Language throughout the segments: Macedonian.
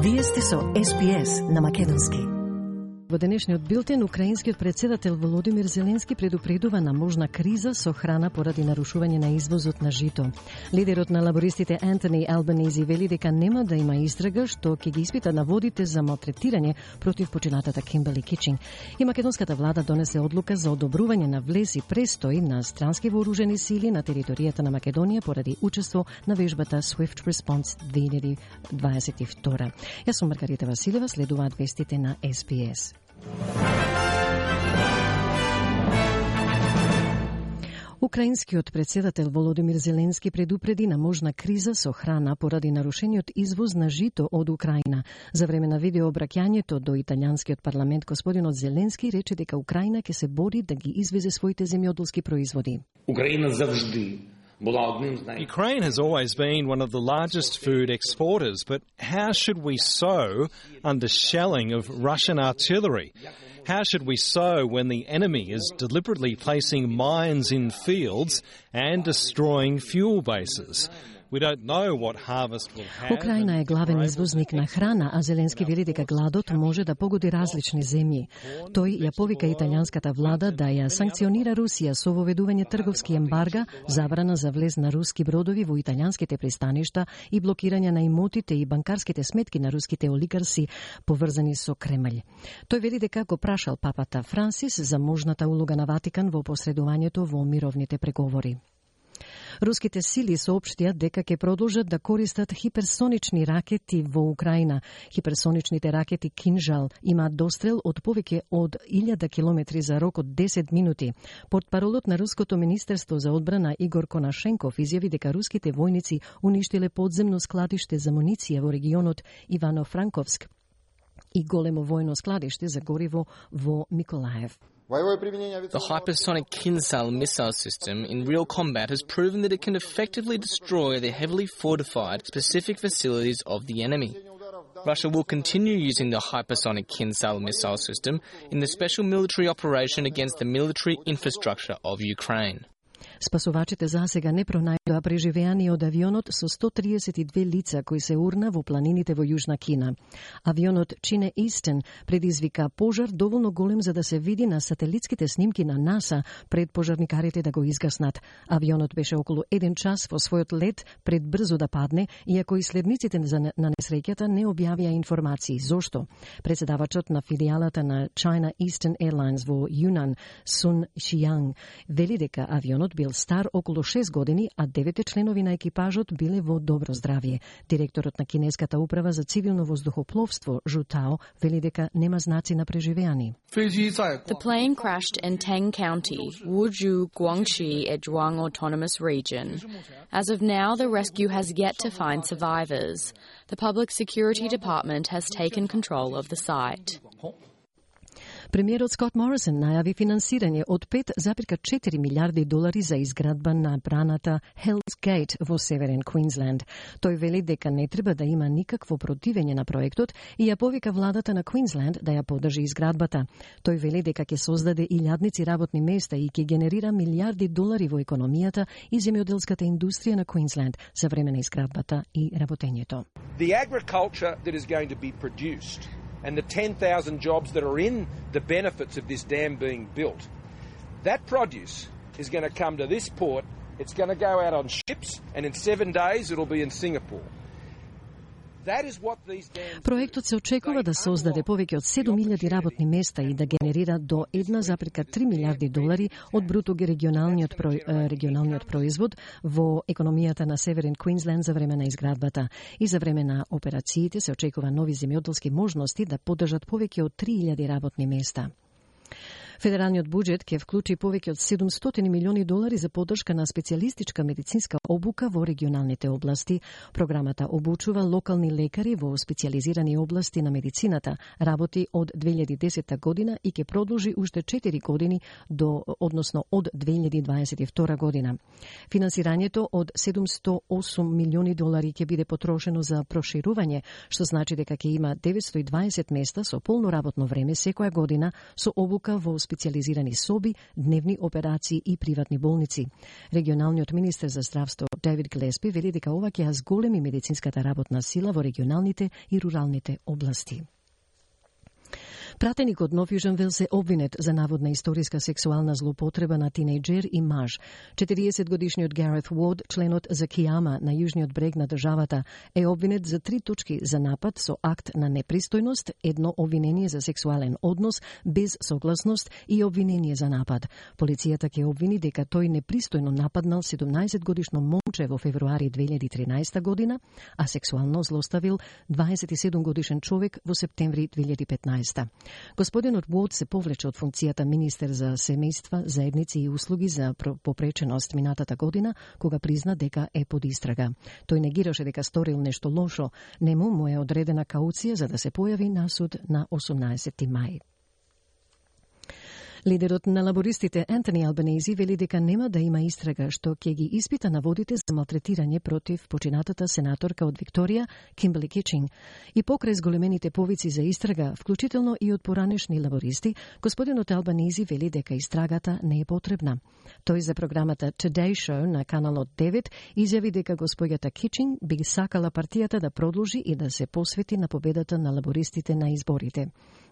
Вие сте со СПС на Македонски. Во денешниот билтен, украинскиот председател Володимир Зеленски предупредува на можна криза со храна поради нарушување на извозот на жито. Лидерот на лабористите Антони Албанези вели дека нема да има истрага што ќе ги испита на водите за малтретирање против починатата Кимбели Кичинг. И македонската влада донесе одлука за одобрување на влез и престој на странски вооружени сили на територијата на Македонија поради учество на вежбата Swift Response 2022. Јас сум Маргарита Василева, следуваат вестите на СПС. Украинскиот председател Володимир Зеленски предупреди на можна криза со храна поради нарушениот извоз на жито од Украина. За време на видеообраќањето до италијанскиот парламент господинот Зеленски рече дека Украина ќе се бори да ги извезе своите земјоделски производи. Украина завжди Ukraine has always been one of the largest food exporters, but how should we sow under shelling of Russian artillery? How should we sow when the enemy is deliberately placing mines in fields and destroying fuel bases? Украина е главен извозник на храна, а Зеленски вели дека гладот може да погоди различни земји. Тој ја повика италијанската влада да ја санкционира Русија со воведување трговски ембарга, забрана за влез на руски бродови во италијанските пристаништа и блокирање на имотите и банкарските сметки на руските олигарси поврзани со Кремљ. Тој вели дека го прашал папата Франсис за можната улога на Ватикан во посредувањето во мировните преговори. Руските сили соопштија дека ќе продолжат да користат хиперсонични ракети во Украина. Хиперсоничните ракети Кинжал имаат дострел од повеќе од 1000 километри за рок од 10 минути. Портпаролот на Руското министерство за одбрана Игор Конашенков изјави дека руските војници уништиле подземно складиште за муниција во регионот Ивано-Франковск и големо војно складиште за гориво во Миколаев. The hypersonic Kinsale missile system in real combat has proven that it can effectively destroy the heavily fortified specific facilities of the enemy. Russia will continue using the hypersonic Kinsale missile system in the special military operation against the military infrastructure of Ukraine. Спасувачите за сега не пронајдоа преживеани од авионот со 132 лица кои се урна во планините во Јужна Кина. Авионот Чине Истен предизвика пожар доволно голем за да се види на сателитските снимки на НАСА пред пожарникарите да го изгаснат. Авионот беше околу еден час во својот лет пред брзо да падне, иако и следниците на несреќата не објавија информации. Зошто? Председавачот на филијалата на China Eastern Airlines во Юнан, Сун Шијанг, вели дека авионот бил бил стар околу 6 години, а девете членови на екипажот биле во добро здравје. Директорот на Кинеската управа за цивилно воздухопловство, Жутао, вели дека нема знаци на преживеани. The plane crashed in Tang County, Wuzhou, Guangxi, Zhuang Autonomous Region. As of now, the rescue has yet to find survivors. The Public Security Department has taken control of the site. Премиерот Скот Морисон најави финансирање од 5,4 милиарди долари за изградба на браната Hell's Gate во Северен Квинсленд. Тој вели дека не треба да има никакво противење на проектот и ја повика владата на Квинсленд да ја подржи изградбата. Тој вели дека ќе создаде илјадници работни места и ќе генерира милиарди долари во економијата и земјоделската индустрија на Квинсленд за време на изградбата и работењето. The agriculture that is going to be produced and the 10,000 jobs that are in the benefits of this dam being built. That produce is going to come to this port, it's going to go out on ships, and in seven days it'll be in Singapore. Проектот се очекува да создаде повеќе од 7000 работни места и да генерира до 1,3 милиарди долари од бруто регионалниот, про, регионалниот производ во економијата на Северен Квинсленд за време на изградбата. И за време на операциите се очекува нови земјоделски можности да поддржат повеќе од 3000 работни места. Федералниот буџет ќе вклучи повеќе од 700 милиони долари за поддршка на специјалистичка медицинска обука во регионалните области. Програмата обучува локални лекари во специјализирани области на медицината, работи од 2010 година и ќе продолжи уште 4 години до односно од 2022 година. Финансирањето од 708 милиони долари ќе биде потрошено за проширување, што значи дека ќе има 920 места со полно работно време секоја година со обука во специализирани соби, дневни операции и приватни болници. Регионалниот министер за здравство Девид Глеспи вели дека ова ќе зголеми медицинската работна сила во регионалните и руралните области. Пратеникот нов Јужен Велс се обвинет за наводна историска сексуална злоупотреба на тинејџер и маж. 40 годишниот Гарет Уод, членот за Кијама на јужниот брег на државата, е обвинет за три точки за напад со акт на непристојност, едно обвинение за сексуален однос без согласност и обвинение за напад. Полицијата ќе обвини дека тој непристојно нападнал 17 годишно момче во февруари 2013 година, а сексуално злоставил 27 годишен човек во септември 2015. Господинот Уод се повлече од функцијата министер за семејства, заедници и услуги за попреченост минатата година, кога призна дека е под истрага. Тој негираше дека сторил нешто лошо, нему му е одредена кауција за да се појави на суд на 18 мај. Лидерот на лабористите Ентони Албанези вели дека нема да има истрага што ќе ги испита наводите за малтретирање против починатата сенаторка од Викторија Кимбели Кичинг. И покрај зголемените повици за истрага, вклучително и од поранешни лабористи, господинот Албанези вели дека истрагата не е потребна. Тој за програмата Today Show на каналот 9 изјави дека господјата Кичинг би сакала партијата да продолжи и да се посвети на победата на лабористите на изборите.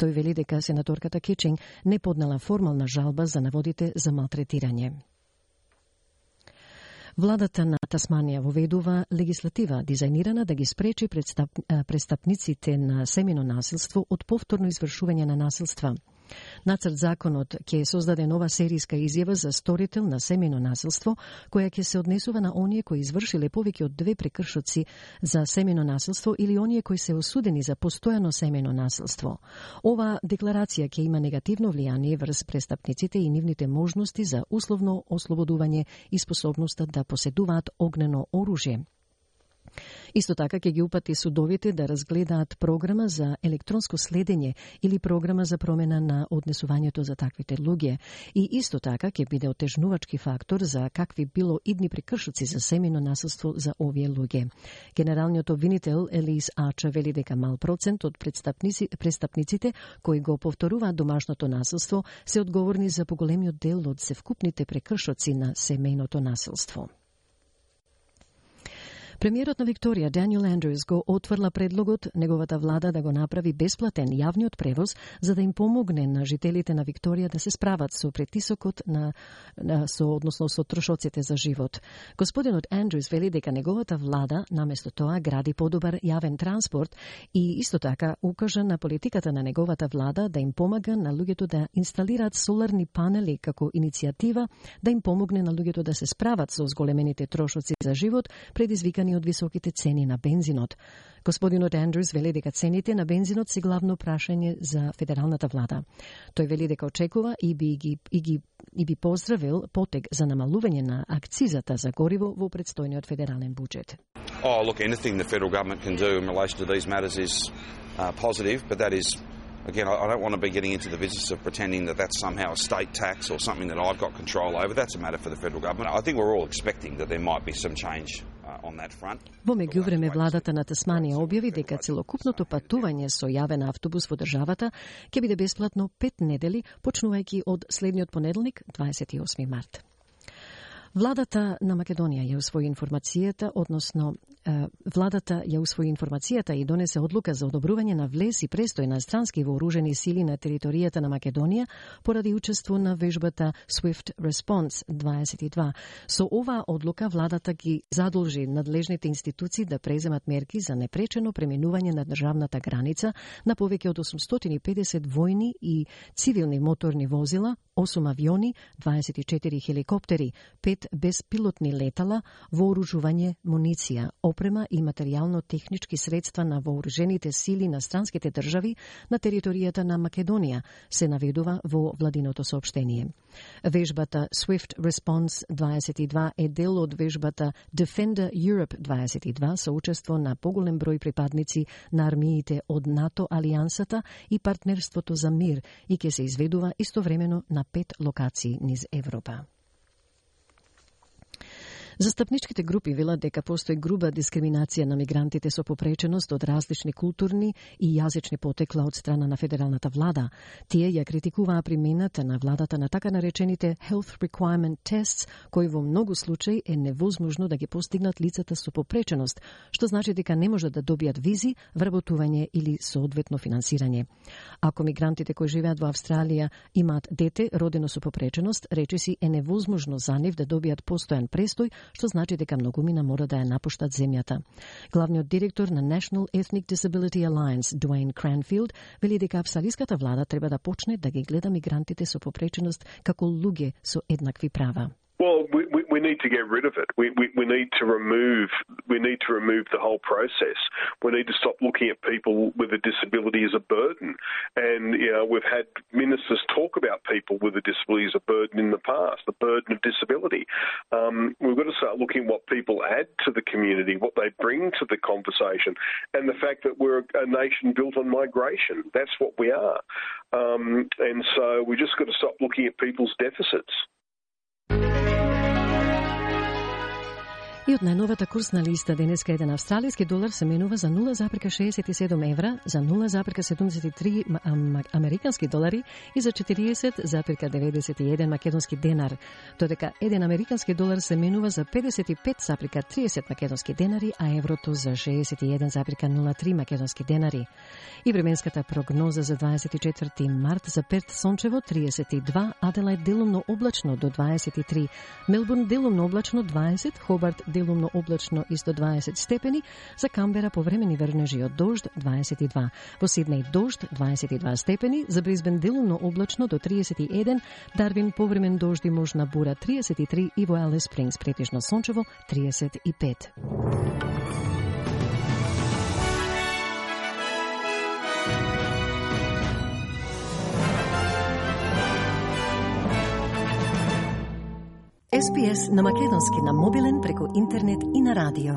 Тој вели дека сенаторката Кичинг не поднела формална жалба за наводите за малтретирање. Владата на Тасманија воведува легислатива дизајнирана да ги спречи престапниците на семено насилство од повторно извршување на насилства. Нацрт законот ќе создаде нова серијска изјава за сторител на семено насилство, која ќе се однесува на оние кои извршиле повеќе од две прекршоци за семено насилство или оние кои се осудени за постојано семено насилство. Ова декларација ќе има негативно влијание врз престапниците и нивните можности за условно ослободување и способноста да поседуваат огнено оружје. Исто така ќе ги упати судовите да разгледаат програма за електронско следење или програма за промена на однесувањето за таквите луѓе. И исто така ќе биде отежнувачки фактор за какви било идни прекршоци за семено насилство за овие луѓе. Генералниот обвинител Елис Ача вели дека мал процент од престапници, престапниците кои го повторуваат домашното насилство се одговорни за поголемиот дел од севкупните прекршоци на семејното насилство. Премиерот на Викторија, Даниел Андрюс го отврла предлогот неговата влада да го направи бесплатен јавниот превоз за да им помогне на жителите на Викторија да се справат со претисокот на, на со односно со трошоците за живот. Господинот Андрюс вели дека неговата влада наместо тоа гради подобар јавен транспорт и исто така укажа на политиката на неговата влада да им помага на луѓето да инсталираат соларни панели како иницијатива да им помогне на луѓето да се справат со зголемените трошоци за живот предизвикани од високите цени на бензинот. Господинот Андрус вели дека цените на бензинот се главно прашање за федералната влада. Тој вели дека очекува и би, ги, и, ги, и би поздравил потег за намалување на акцизата за гориво во предстојниот федерален буџет. Oh, look, anything the federal government can do in relation to these matters is uh, positive, but that is Again, I don't want to be getting into the business of pretending that that's somehow a state tax or something that I've got control over. That's a matter for the federal government. I think we're all expecting that there might be some change Во меѓувреме владата на Тасманија објави дека целокупното патување со јавен автобус во државата ќе биде бесплатно пет недели, почнувајќи од следниот понеделник, 28 март. Владата на Македонија ја усвои информацијата, односно владата ја усвои информацијата и донесе одлука за одобрување на влез и престој на странски вооружени сили на територијата на Македонија поради учество на вежбата Swift Response 22. Со оваа одлука владата ги задолжи надлежните институции да преземат мерки за непречено преминување на државната граница на повеќе од 850 војни и цивилни моторни возила, 8 авиони, 24 хеликоптери, 5 беспилотни летала, вооружување, муниција, опрема и материјално-технички средства на вооружените сили на странските држави на територијата на Македонија, се наведува во владиното сообштение. Вежбата Swift Response 22 е дел од вежбата Defender Europe 22 со учество на поголем број припадници на армиите од НАТО Алијансата и партнерството за мир и ќе се изведува истовремено на пет локации низ Европа. Застапничките групи велат дека постои груба дискриминација на мигрантите со попреченост од различни културни и јазични потекла од страна на федералната влада. Тие ја критикуваа примената на владата на така наречените Health Requirement Tests, кои во многу случаи е невозможно да ги постигнат лицата со попреченост, што значи дека не можат да добијат визи, вработување или соодветно финансирање. Ако мигрантите кои живеат во Австралија имаат дете родено со попреченост, речиси е невозможно за нив да добијат постојан престој што значи дека многумина мора да ја напуштат земјата. Главниот директор на National Ethnic Disability Alliance, Дуейн Кранфилд, вели дека австралиската влада треба да почне да ги гледа мигрантите со попреченост како луѓе со еднакви права. Well, we, we, we, need to get rid of it. We, we, we need to remove we need to remove the whole process. We need to stop looking at people with a disability as a burden. And you know, we've had ministers talk about people with a disability as a burden in the past, the burden of disability. Um, we've got to start looking what people add to the community, what they bring to the conversation, and the fact that we're a nation built on migration. That's what we are. Um, and so we just got to stop looking at people's deficits. И од најновата курсна листа денеска еден австралиски долар се менува за 0,67 евра, за 0,73 американски долари и за 40,91 македонски денар, додека еден американски долар се менува за 55,30 македонски денари, а еврото за 61,03 македонски денари. И временската прогноза за 24 март за Перт сончево 32, Аделајд делумно облачно до 23, Мелбурн делумно облачно 20, Хобарт делумно облачно и 120 степени, за Камбера повремени врнежи од дожд 22, во Сиднеј дожд 22 степени, за Бризбен делумно облачно до 31, Дарвин повремен дожд и можна бура 33 и во Алис Спрингс претежно сончево 35. SPS на Македонски на мобилен преку интернет и на радио.